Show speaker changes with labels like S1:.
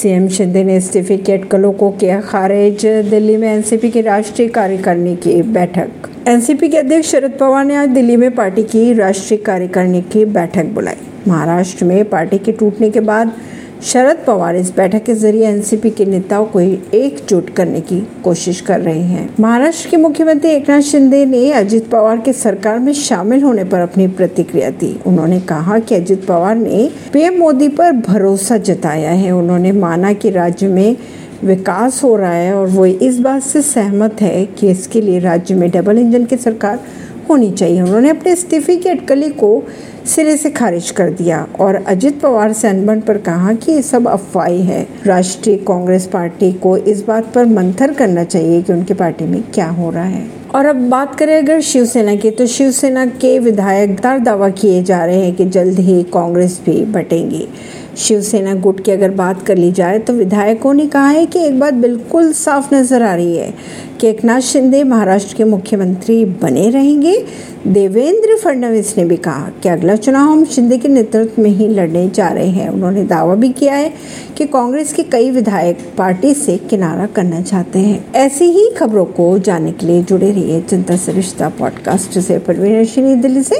S1: CM Shinde ने इस्तीफे के अटकलों को किया खारिज, दिल्ली में एनसीपी की राष्ट्रीय कार्यकारिणी की बैठक। एनसीपी के अध्यक्ष शरद पवार ने आज दिल्ली में पार्टी की राष्ट्रीय कार्यकारिणी की बैठक बुलाई। महाराष्ट्र में पार्टी के टूटने के बाद शरद पवार इस बैठक के ज़रिए एनसीपी के नेताओं को एकजुट करने की कोशिश कर रहे हैं। महाराष्ट्र के मुख्यमंत्री एकनाथ शिंदे ने अजित पवार के सरकार में शामिल होने पर अपनी प्रतिक्रिया दी। उन्होंने कहा कि अजित पवार ने पीएम मोदी पर भरोसा जताया है। उन्होंने माना कि राज्य में विकास हो रहा है और वो इस बात से सहमत है कि इसके लिए राज्य में डबल इंजन की सरकार होनी चाहिए। उन्होंने अपने इस्तीफे की अटकली को सिरे से खारिज कर दिया और अजित पवार से अनबन पर कहा कि ये सब अफवाही है। राष्ट्रीय कांग्रेस पार्टी को इस बात पर मंथन करना चाहिए कि उनकी पार्टी में क्या हो रहा है। और अब बात करें अगर शिवसेना की तो शिवसेना के विधायक दावा किए जा रहे हैं कि जल्द ही कांग्रेस भी बटेंगी। शिवसेना गुट की अगर बात कर ली जाए तो विधायकों ने कहा है कि एक बात बिल्कुल साफ़ नज़र आ रही है कि एकनाथ शिंदे महाराष्ट्र के मुख्यमंत्री बने रहेंगे। देवेंद्र फडणवीस ने भी कहा कि अगला चुनाव हम शिंदे के नेतृत्व में ही लड़ने जा रहे हैं। उन्होंने दावा भी किया है कि कांग्रेस के कई विधायक पार्टी से किनारा करना चाहते हैं। ऐसी ही खबरों को जानने के लिए जुड़े जनता सरिश्ता पॉडकास्ट से परवीन दिल्ली से